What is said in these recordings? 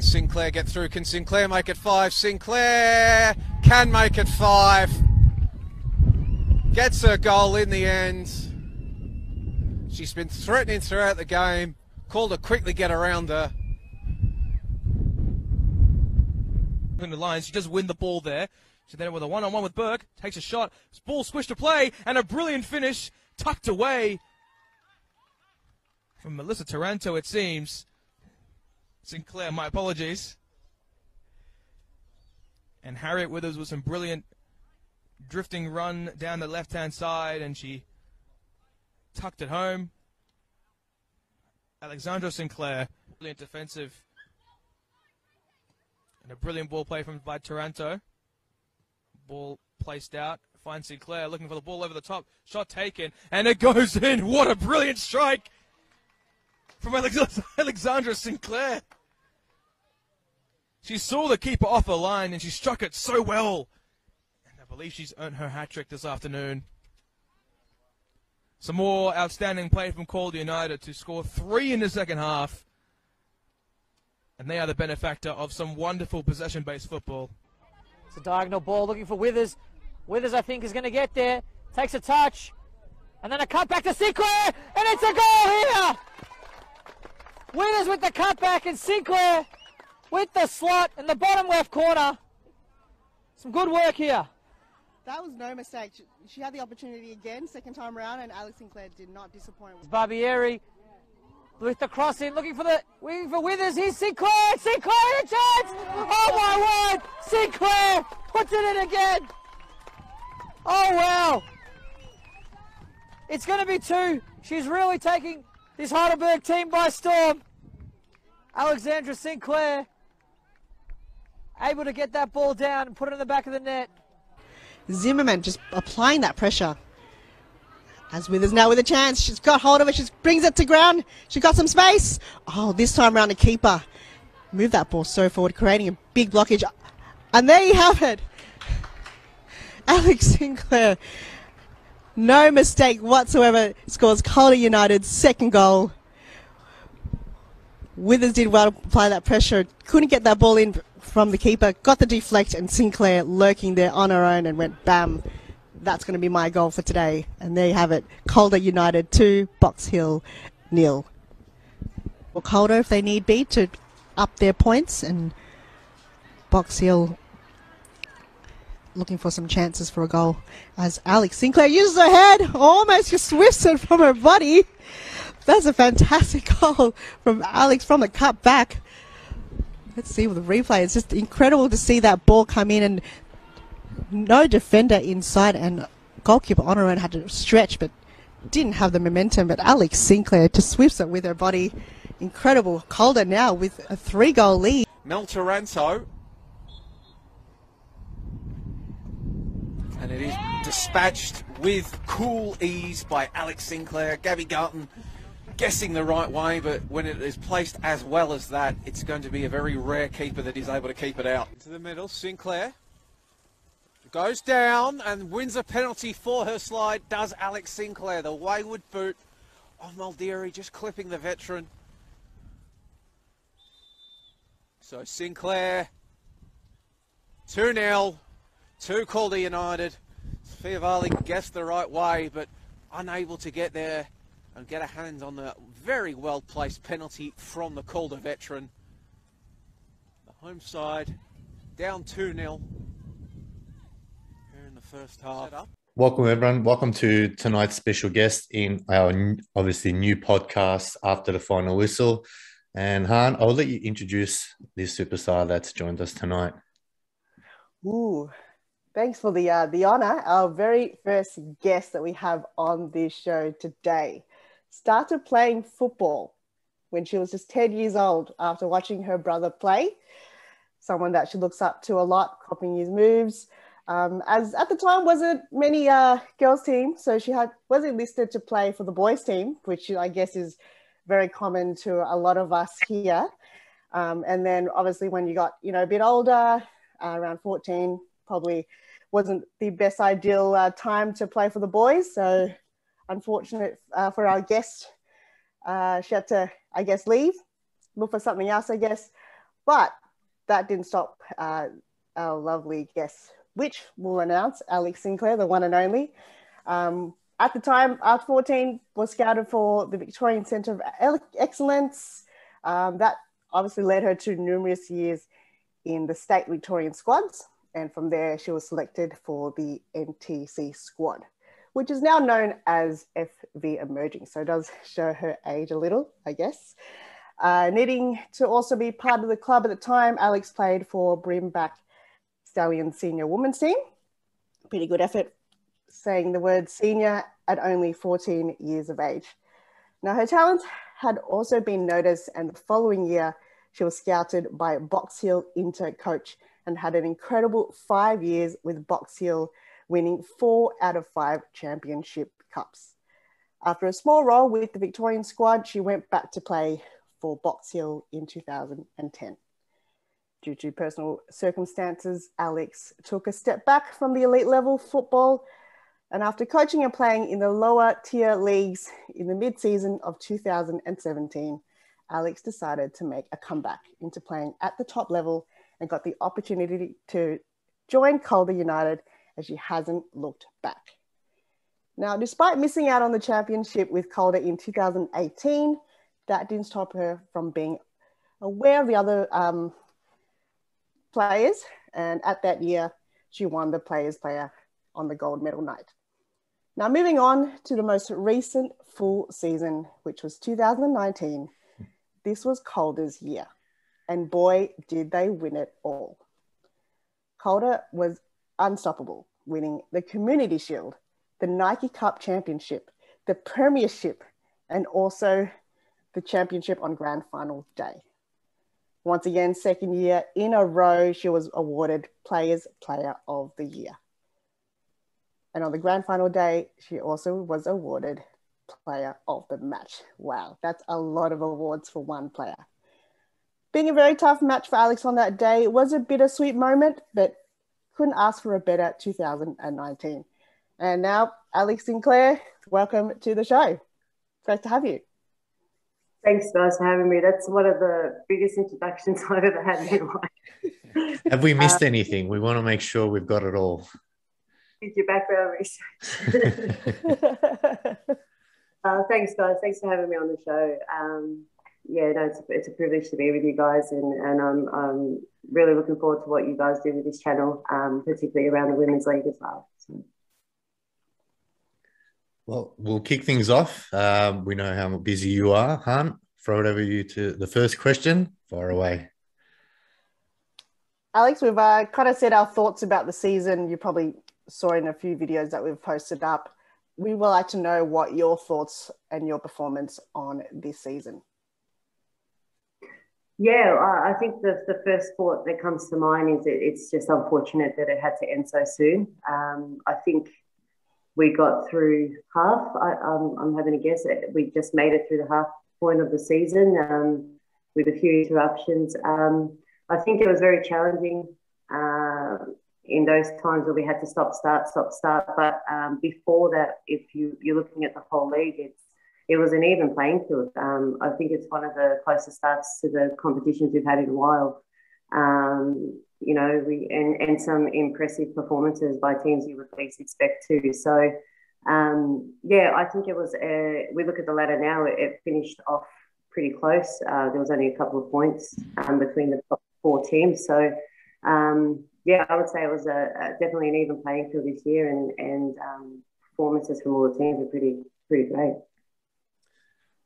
Can Sinclair get through? Can Sinclair make it five? Sinclair can make it five. Gets her goal in the end. She's been threatening throughout the game. Called to quickly get around her. In the lines, she does win the ball there. She then with a one-on-one with Burke, takes a shot, ball squished to play, and a brilliant finish tucked away from Melissa Taranto, it seems. Sinclair, my apologies. And Harriet Withers with some brilliant drifting run down the left-hand side, and she tucked it home. Alexandra Sinclair, brilliant defensive, and a brilliant ball play from by Taranto. Ball placed out. Finds Sinclair looking for the ball over the top. Shot taken, and it goes in. What a brilliant strike from Alexandra Sinclair. She saw the keeper off the line and she struck it so well. And I believe she's earned her hat trick this afternoon. Some more outstanding play from Calder United to score three in the second half. And they are the benefactor of some wonderful possession based football. It's a diagonal ball looking for Withers. Withers, I think, is going to get there. Takes a touch. And then a cut back to Sinclair. And it's a goal here. Withers with the cutback and Sinclair with the slot in the bottom left corner. Some good work here. That was no mistake. She, had the opportunity again, second time around, and Alex Sinclair did not disappoint. It's Barbieri with the crossing, looking for the waiting for Withers. Here's Sinclair. Sinclair a chance. Oh my word! Sinclair puts it in again. Oh wow! It's going to be two. She's really taking this Heidelberg team by storm. Alexandra Sinclair able to get that ball down and put it in the back of the net. Zimmerman just applying that pressure. As Withers now with a chance. She's got hold of it. She brings it to ground. She got some space. Oh, this time around the keeper. Move that ball so forward, creating a big blockage. And there you have it. Alex Sinclair. No mistake whatsoever. Scores Calder United's second goal. Withers did well to apply that pressure. Couldn't get that ball in from the keeper. Got the deflect and Sinclair lurking there on her own and went bam that's going to be my goal for today. And there you have it. Calder United 2, Box Hill nil. Well, Calder, if they need be, to up their points, and Box Hill looking for some chances for a goal as Alex Sinclair uses her head, almost just swifts it from her body. That's a fantastic goal from Alex from the cut back. Let's see with the replay. It's just incredible to see that ball come in and no defender inside, and goalkeeper own had to stretch, but didn't have the momentum. But Alex Sinclair just sweeps it with her body. Incredible. Calder now with a three goal lead. Mel Taranto. And it is dispatched with cool ease by Alex Sinclair. Gabby Garton guessing the right way, but when it is placed as well as that, it's going to be a very rare keeper that is able to keep it out. Into the middle, Sinclair Goes down and wins a penalty for her slide. Does Alex Sinclair. The wayward boot of Muldeary just clipping the veteran. So Sinclair, 2-0, 2 Calder United. Fiavali guessed the right way, but unable to get there and get a hand on the very well placed penalty from the Calder veteran. The home side down 2 0 first half. Welcome, everyone. Welcome to tonight's special guest in our obviously new podcast after the final whistle. And Han, I'll let you introduce this superstar that's joined us tonight. Ooh, thanks for the uh, the honor. Our very first guest that we have on this show today started playing football when she was just 10 years old after watching her brother play. Someone that she looks up to a lot, copying his moves um, as at the time wasn't many uh, girls team, so she had wasn't listed to play for the boys team, which I guess is very common to a lot of us here. Um, and then obviously when you got you know a bit older, uh, around 14, probably wasn't the best ideal uh, time to play for the boys. So unfortunate uh, for our guest, uh, she had to I guess leave. look for something else, I guess. But that didn't stop uh, our lovely guest, which we'll announce, Alex Sinclair, the one and only. Um, at the time, Art 14 was scouted for the Victorian Centre of Excellence. Um, that obviously led her to numerous years in the state Victorian squads. And from there, she was selected for the NTC squad, which is now known as FV Emerging. So it does show her age a little, I guess. Uh, needing to also be part of the club at the time, Alex played for Brimbank Stallion senior women's team. Pretty good effort saying the word senior at only 14 years of age. Now, her talent had also been noticed, and the following year, she was scouted by Box Hill Inter coach and had an incredible five years with Box Hill, winning four out of five championship cups. After a small role with the Victorian squad, she went back to play for Box Hill in 2010. Due to personal circumstances, Alex took a step back from the elite level football. And after coaching and playing in the lower tier leagues in the mid season of 2017, Alex decided to make a comeback into playing at the top level and got the opportunity to join Calder United as she hasn't looked back. Now, despite missing out on the championship with Calder in 2018, that didn't stop her from being aware of the other um, players. And at that year, she won the Players Player on the gold medal night. Now, moving on to the most recent full season, which was 2019, this was Calder's year. And boy, did they win it all. Calder was unstoppable, winning the Community Shield, the Nike Cup Championship, the Premiership, and also the championship on grand final day. Once again, second year in a row, she was awarded Players Player of the Year. And on the grand final day, she also was awarded Player of the Match. Wow, that's a lot of awards for one player. Being a very tough match for Alex on that day was a bittersweet moment, but couldn't ask for a better 2019. And now, Alex Sinclair, welcome to the show. Great to have you. Thanks, guys, for having me. That's one of the biggest introductions I've ever had in my life. Have we missed uh, anything? We want to make sure we've got it all. Did your background research. uh, thanks, guys. Thanks for having me on the show. Um, yeah, no, it's a, it's a privilege to be with you guys, and, and I'm, I'm really looking forward to what you guys do with this channel, um, particularly around the Women's League as well. So. Well, we'll kick things off. Um, we know how busy you are, Hunt. Throw it over you to the first question. Far away. Alex, we've uh, kind of said our thoughts about the season. You probably saw in a few videos that we've posted up. We would like to know what your thoughts and your performance on this season. Yeah, I think the, the first thought that comes to mind is it, it's just unfortunate that it had to end so soon. Um, I think we got through half. I, I'm having a guess. We just made it through the half point of the season um, with a few interruptions. Um, I think it was very challenging uh, in those times where we had to stop, start, stop, start. But um, before that, if you, you're looking at the whole league, it's it was an even playing field. Um, I think it's one of the closest starts to the competitions we've had in a while. Um, you know, we and, and some impressive performances by teams you would least expect to. So, um, yeah, I think it was. A, we look at the ladder now; it, it finished off pretty close. Uh, there was only a couple of points um, between the top four teams. So, um, yeah, I would say it was a, a, definitely an even playing field this year, and and um, performances from all the teams are pretty pretty great.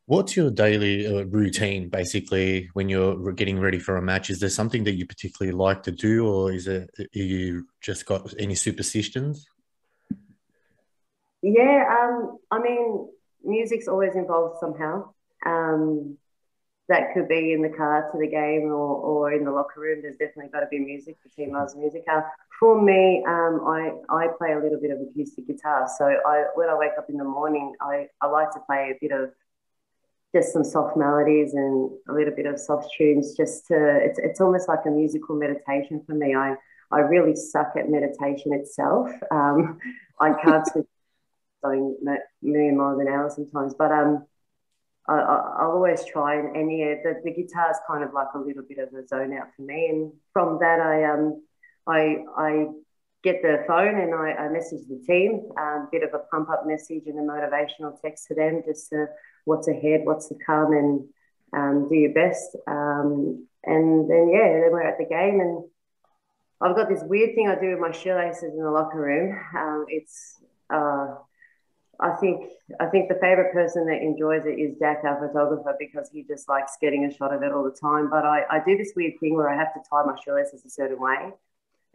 What's your daily uh, routine basically when you're getting ready for a match? Is there something that you particularly like to do, or is it you just got any superstitions? Yeah, um, I mean, music's always involved somehow. Um, that could be in the car to the game or, or in the locker room. There's definitely got to be music. The team loves music. Uh, for me, um, I, I play a little bit of acoustic guitar. So I, when I wake up in the morning, I, I like to play a bit of just some soft melodies and a little bit of soft tunes just to it's, it's almost like a musical meditation for me i i really suck at meditation itself um, i can't switch going million miles an hour sometimes but um I, will always try and, and yeah, the, the guitar is kind of like a little bit of a zone out for me. And from that, I um, I I get the phone and I, I message the team, a um, bit of a pump up message and a motivational text to them, just to what's ahead, what's to come, and um, do your best. Um, and then yeah, then we're at the game, and I've got this weird thing I do with my shoelaces in the locker room. Um, it's uh, I think I think the favorite person that enjoys it is Jack, our photographer, because he just likes getting a shot of it all the time. But I, I do this weird thing where I have to tie my shoelaces a certain way,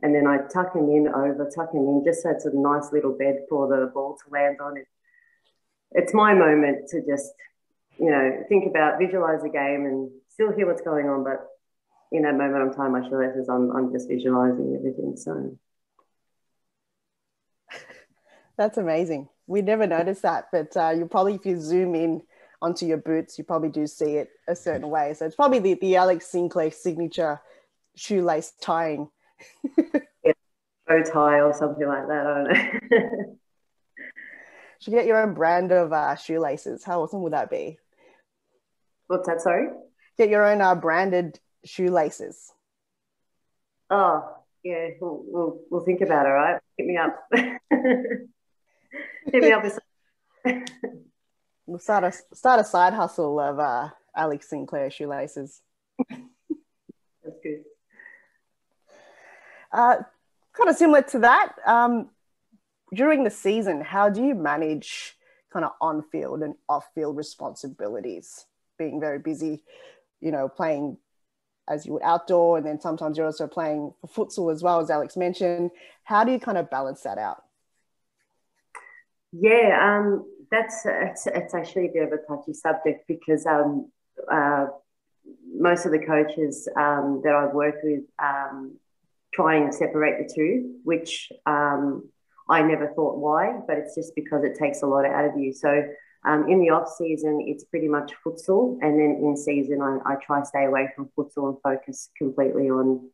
and then I tuck him in over, tuck him in, just so it's a nice little bed for the ball to land on. It, it's my moment to just, you know, think about, visualize the game, and still hear what's going on. But in that moment, I'm tying my shoelaces. I'm, I'm just visualizing everything. So that's amazing. We never noticed that, but uh, you probably, if you zoom in onto your boots, you probably do see it a certain way. So it's probably the, the Alex Sinclair signature shoelace tying yeah, bow tie or something like that. I don't know. Should get your own brand of uh, shoelaces. How awesome would that be? What's that? Sorry. Get your own uh, branded shoelaces. Oh yeah, we'll, we'll, we'll think about it. Right, hit me up. hit me up with. we'll start a start a side hustle of uh, Alex Sinclair shoelaces. That's good. Uh, kind of similar to that, um, during the season, how do you manage kind of on field and off field responsibilities? Being very busy, you know, playing as you would outdoor, and then sometimes you're also playing for futsal as well, as Alex mentioned. How do you kind of balance that out? Yeah, um, that's it's, it's actually a bit of a touchy subject because um, uh, most of the coaches um, that I've worked with um, try and separate the two, which um, I never thought why, but it's just because it takes a lot out of you. So um, in the off season, it's pretty much futsal, and then in season, I, I try stay away from futsal and focus completely on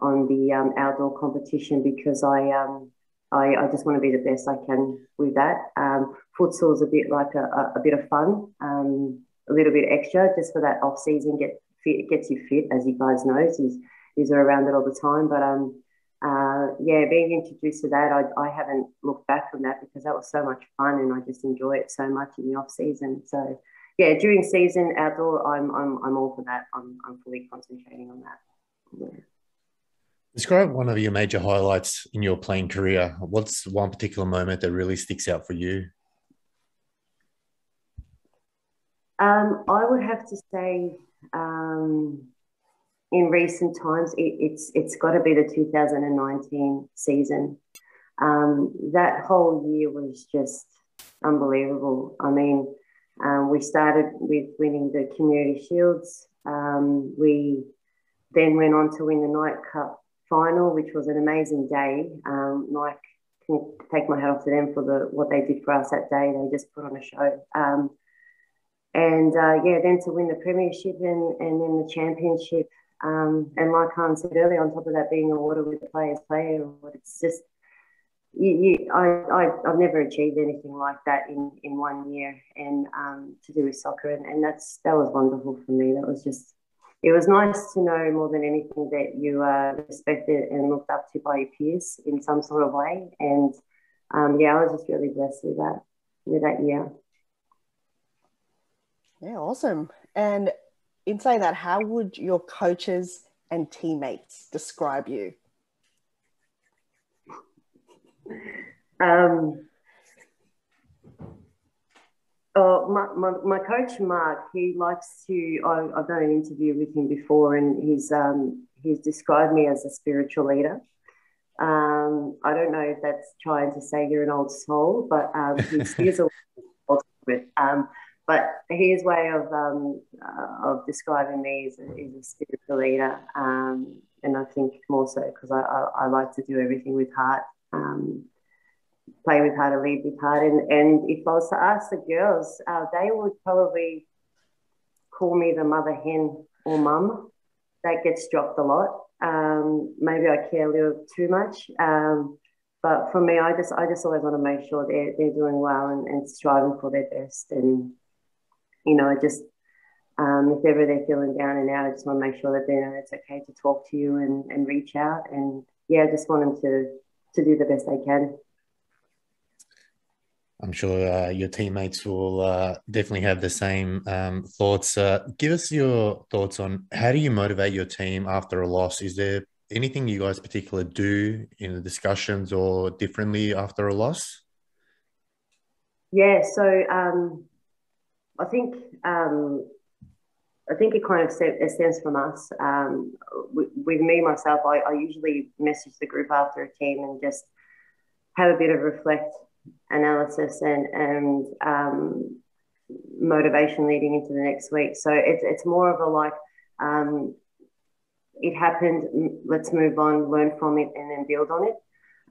on the um, outdoor competition because I, um, I, I just want to be the best I can with that. Um, futsal is a bit like a, a, a bit of fun, um, a little bit extra just for that off season. Get fit, it gets you fit, as you guys know. So is around it all the time. But um, uh, yeah, being introduced to that, I, I haven't looked back from that because that was so much fun and I just enjoy it so much in the off season. So yeah, during season outdoor, I'm I'm I'm all for that. I'm I'm fully concentrating on that. Yeah. Describe one of your major highlights in your playing career. What's one particular moment that really sticks out for you? Um, I would have to say um, in recent times, it, it's it's got to be the 2019 season. Um, that whole year was just unbelievable. I mean, um, we started with winning the Community Shields. Um, we then went on to win the Nike Cup final, which was an amazing day. Um, Nike can take my hat off to them for the what they did for us that day. They just put on a show. Um, and uh, yeah, then to win the premiership and, and then the championship um, and like Han said earlier, on top of that being a awarded with the Players Player Award, it's just you, you, I, I, have never achieved anything like that in, in one year, and um, to do with soccer, and, and that's that was wonderful for me. That was just it was nice to know more than anything that you are respected and looked up to by your peers in some sort of way, and um, yeah, I was just really blessed with that with that year. Yeah, awesome. And in saying that, how would your coaches and teammates describe you? Um, oh, my, my, my, coach Mark, he likes to. I, have done an interview with him before, and he's um, he's described me as a spiritual leader. Um, I don't know if that's trying to say you're an old soul, but um, he's, he's a um, but his way of um, uh, of describing me is a, is a spiritual leader, um, and I think more so because I, I, I, like to do everything with heart, um, play with heart, and lead with heart. And, and if I was to ask the girls, uh, they would probably call me the mother hen or mum. That gets dropped a lot. Um, maybe I care a little too much. Um, but for me, I just I just always want to make sure they're, they're doing well and, and striving for their best and you know, I just um, if ever they're feeling down and out, I just want to make sure that they know it's okay to talk to you and, and reach out. And yeah, I just want them to to do the best they can. I'm sure uh, your teammates will uh, definitely have the same um, thoughts. Uh, give us your thoughts on how do you motivate your team after a loss? Is there anything you guys particularly do in the discussions or differently after a loss? Yeah, so um, I think um, I think it kind of stems from us. Um, with, me myself, I, I, usually message the group after a team and just have a bit of reflect analysis and and um, motivation leading into the next week. So it's it's more of a like um, it happened. Let's move on, learn from it, and then build on it.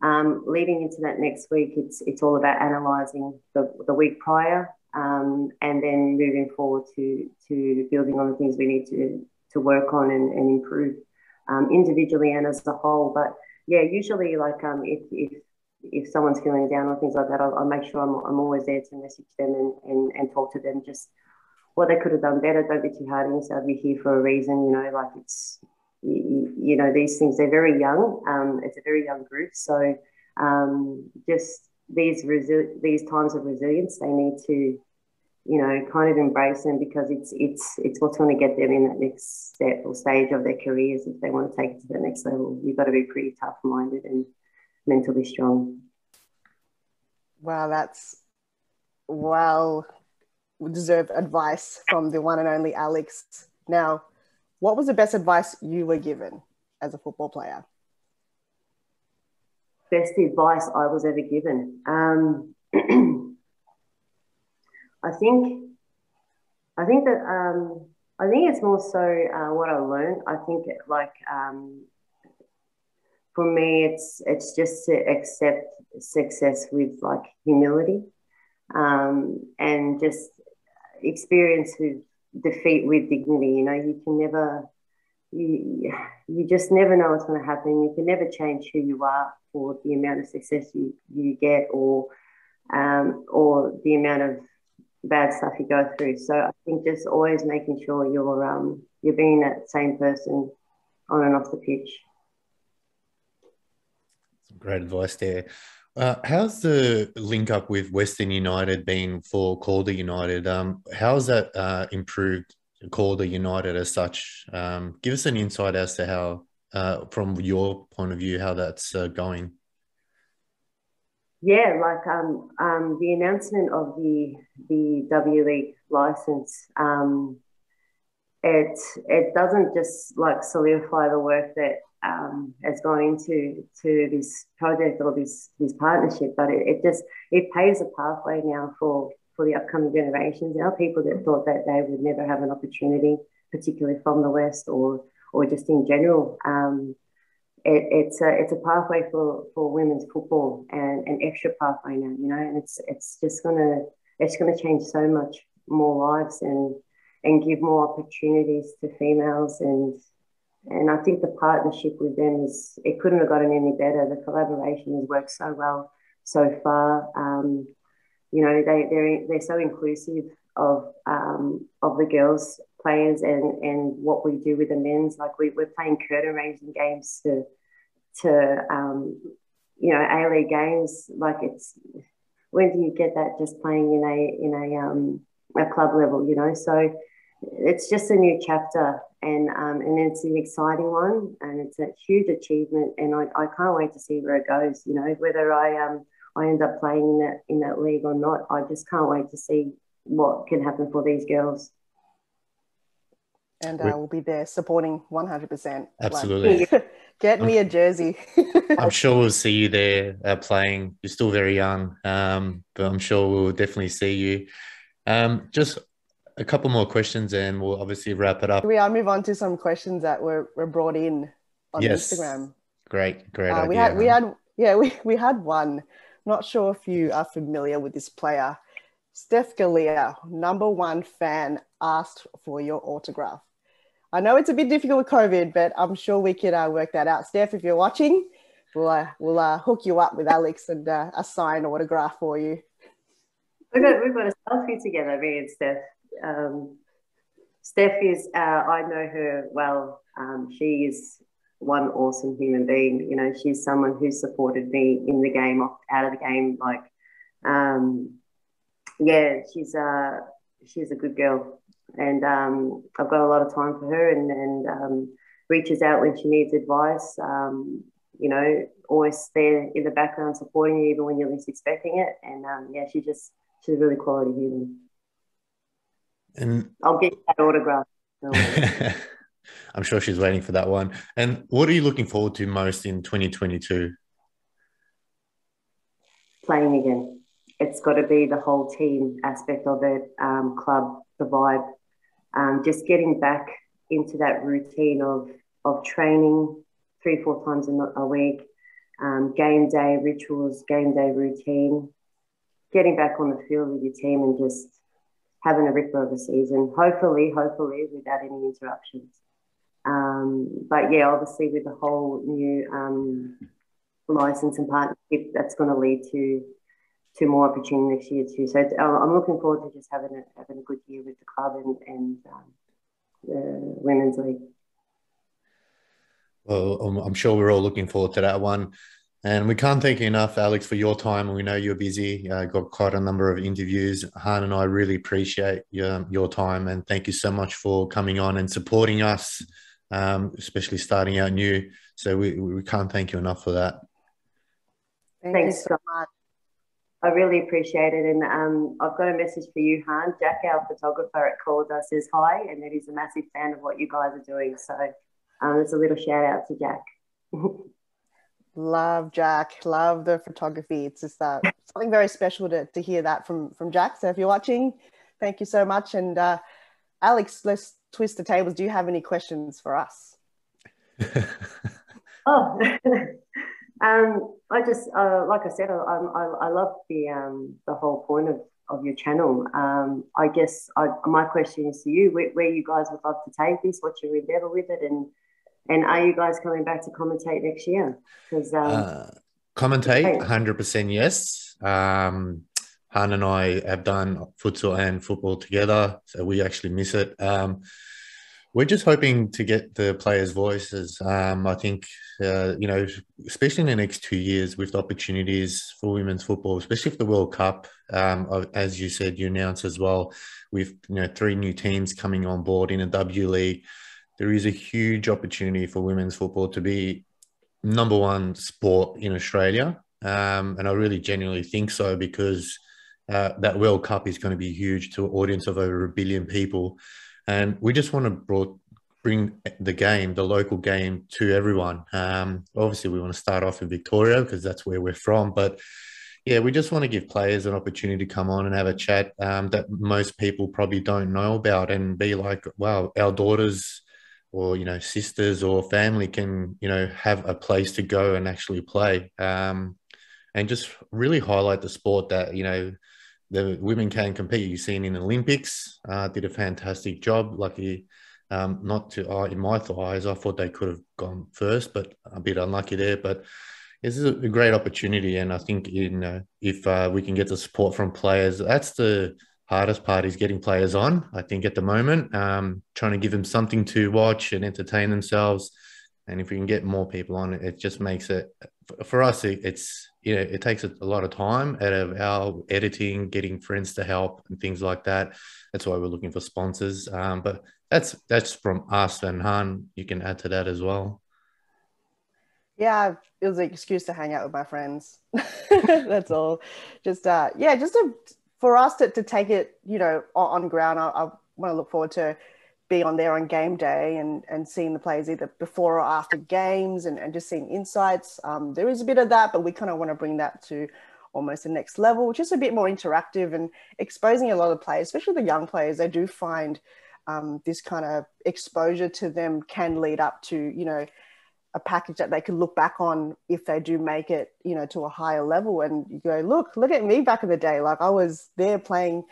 Um, leading into that next week, it's it's all about analysing the, the week prior um, and then moving forward to to building on the things we need to to work on and, and improve um, individually and as a whole. But yeah, usually like um, if, if if someone's feeling down or things like that, I'll, I'll make sure I'm, I'm always there to message them and, and, and talk to them just what they could have done better. Don't be too hard on yourself. You're here for a reason, you know, like it's, you, you know, these things, they're very young. Um, it's a very young group. So um, just these, resi- these times of resilience, they need to you know, kind of embrace them because it's it's it's what's going to get them in that next step or stage of their careers if they want to take it to the next level. You've got to be pretty tough minded and mentally strong. Wow, that's well deserved advice from the one and only Alex. Now, what was the best advice you were given as a football player? Best advice I was ever given. Um, I think I think that um, I think it's more so uh, what I learned. I think like um, for me, it's it's just to accept success with like humility um, and just experience with defeat with dignity. You know, you can never you you just never know what's going to happen. You can never change who you are or the amount of success you you get or um, or the amount of bad stuff you go through. So I think just always making sure you're um, you're being that same person on and off the pitch. Some great advice there. Uh, how's the link up with Western United been for Calder United? Um, how's that uh, improved Calder United as such? Um, give us an insight as to how, uh, from your point of view, how that's uh, going yeah, like um, um, the announcement of the the W League license, um, it it doesn't just like solidify the work that um, has gone into to this project or this this partnership, but it, it just it paves a pathway now for for the upcoming generations. There are people that thought that they would never have an opportunity, particularly from the West or or just in general. Um, it, it's a it's a pathway for, for women's football and an extra pathway now, you know, and it's it's just gonna it's gonna change so much more lives and and give more opportunities to females and and I think the partnership with them is it couldn't have gotten any better. The collaboration has worked so well so far. Um, you know, they they're they're so inclusive of um, of the girls players and and what we do with the men's. Like we, we're playing curtain raising games to to um, you know A League games. Like it's when do you get that just playing in a in a um, a club level? You know, so it's just a new chapter and um, and it's an exciting one and it's a huge achievement and I, I can't wait to see where it goes you know whether I um I end up playing in that in that league or not I just can't wait to see what can happen for these girls and uh, we'll be there supporting 100% absolutely like, Get me a jersey. I'm sure we'll see you there uh, playing. You're still very young, um, but I'm sure we'll definitely see you. Um, just a couple more questions, and we'll obviously wrap it up. We are move on to some questions that were, were brought in on yes. Instagram. Great, great. Uh, idea, we had, we had, yeah, we, we had one. Not sure if you are familiar with this player. Steph Galea, number one fan, asked for your autograph. I know it's a bit difficult with COVID, but I'm sure we can uh, work that out. Steph, if you're watching, we'll uh, we'll uh, hook you up with Alex and uh, a autograph for you. We've got we've got a selfie together, me and Steph. Um, Steph is, uh, I know her well. Um, she is one awesome human being. You know, she's someone who supported me in the game, off, out of the game. Like, um, yeah, she's a uh, she's a good girl, and um, I've got a lot of time for her, and and um, reaches out when she needs advice. Um, you know, always there in the background supporting you even when you're least expecting it. And um, yeah, she just she's a really quality human. And I'll get that autograph. I'm sure she's waiting for that one. And what are you looking forward to most in 2022? Playing again. It's got to be the whole team aspect of it, um, club, the vibe, um, just getting back into that routine of of training three, four times a week, um, game day rituals, game day routine, getting back on the field with your team and just having a ripper of a season. Hopefully, hopefully, without any interruptions. Um, but yeah, obviously, with the whole new um, license and partnership, that's going to lead to to more opportunity next year too. So uh, I'm looking forward to just having a having a good year with the club and and um, the women's league. Well, I'm sure we're all looking forward to that one. And we can't thank you enough, Alex, for your time. We know you're busy. Uh, got quite a number of interviews. Han and I really appreciate your, your time. And thank you so much for coming on and supporting us, um, especially starting out new. So we, we can't thank you enough for that. Thank Thanks so much. I really appreciate it. And um, I've got a message for you, Han. Jack, our photographer at Calder, says hi and that he's a massive fan of what you guys are doing. So um, it's a little shout out to Jack. love Jack. Love the photography. It's just uh, something very special to, to hear that from from Jack. So if you're watching, thank you so much. And uh, Alex, let's twist the tables. Do you have any questions for us? oh, um, I just uh, like I said, I, I, I love the um, the whole point of, of your channel. Um, I guess I, my question is to you: where, where you guys would love to take this? What's your endeavor with it? And and are you guys coming back to commentate next year? Because um, uh, commentate, hundred percent yes. Um, Han and I have done futsal and football together, so we actually miss it. Um, we're just hoping to get the players' voices. Um, I think, uh, you know, especially in the next two years with opportunities for women's football, especially for the World Cup, um, as you said, you announced as well, with, you know, three new teams coming on board in a W League there is a huge opportunity for women's football to be number one sport in Australia. Um, and I really genuinely think so because uh, that World Cup is going to be huge to an audience of over a billion people. And we just want to brought, bring the game, the local game to everyone. Um, obviously, we want to start off in Victoria because that's where we're from. But yeah, we just want to give players an opportunity to come on and have a chat um, that most people probably don't know about and be like, wow, our daughters or you know sisters or family can you know have a place to go and actually play um, and just really highlight the sport that you know the women can compete you've seen in the olympics uh, did a fantastic job lucky um, not to uh, in my eyes i thought they could have gone first but a bit unlucky there but this is a great opportunity and i think you know if uh, we can get the support from players that's the hardest part is getting players on. I think at the moment, um, trying to give them something to watch and entertain themselves. And if we can get more people on, it just makes it for us. it's you know it takes a lot of time out of our editing, getting friends to help and things like that. That's why we're looking for sponsors. Um, but that's that's from us and Han. You can add to that as well. Yeah, it was an excuse to hang out with my friends. that's all. Just uh, yeah, just to for us to, to take it, you know, on, on ground, I, I want to look forward to being on there on game day and, and seeing the players either before or after games and, and just seeing insights. Um, there is a bit of that, but we kind of want to bring that to almost the next level, which is a bit more interactive and exposing a lot of players, especially the young players. They do find um, this kind of exposure to them can lead up to, you know, a package that they can look back on if they do make it, you know, to a higher level. And you go, look, look at me back in the day. Like I was there playing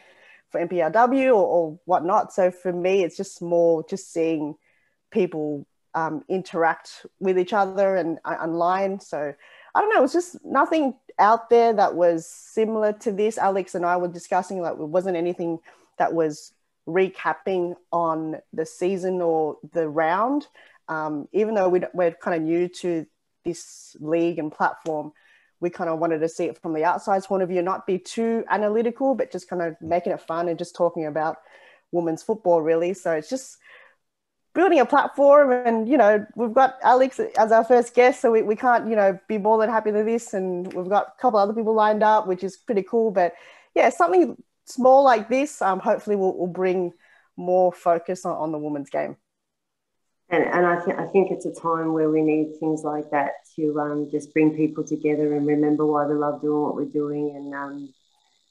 for NPLW or, or whatnot. So for me, it's just more just seeing people um, interact with each other and uh, online. So I don't know, it's just nothing out there that was similar to this. Alex and I were discussing like it wasn't anything that was recapping on the season or the round. Um, even though we're kind of new to this league and platform, we kind of wanted to see it from the outside point of view, not be too analytical, but just kind of making it fun and just talking about women's football, really. So it's just building a platform and you know we've got alex as our first guest so we, we can't you know be more than happy with this. And we've got a couple other people lined up which is pretty cool. But yeah something small like this um, hopefully will, will bring more focus on, on the women's game and, and I, th- I think it's a time where we need things like that to um, just bring people together and remember why we love doing what we're doing and um,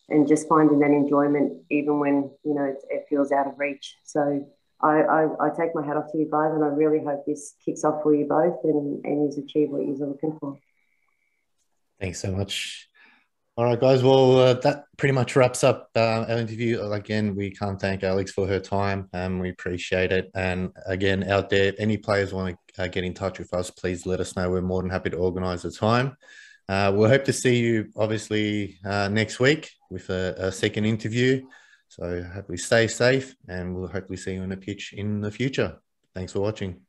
and just finding that enjoyment even when you know it, it feels out of reach so I, I, I, take my hat off to you guys, and I really hope this kicks off for you both and, and you achieve what you're looking for. Thanks so much. All right, guys. Well, uh, that pretty much wraps up uh, our interview. Again, we can't thank Alex for her time, and we appreciate it. And again, out there, any players want to uh, get in touch with us, please let us know. We're more than happy to organise a time. Uh, we'll hope to see you, obviously, uh, next week with a, a second interview. So hopefully stay safe and we'll hopefully see you on a pitch in the future. Thanks for watching.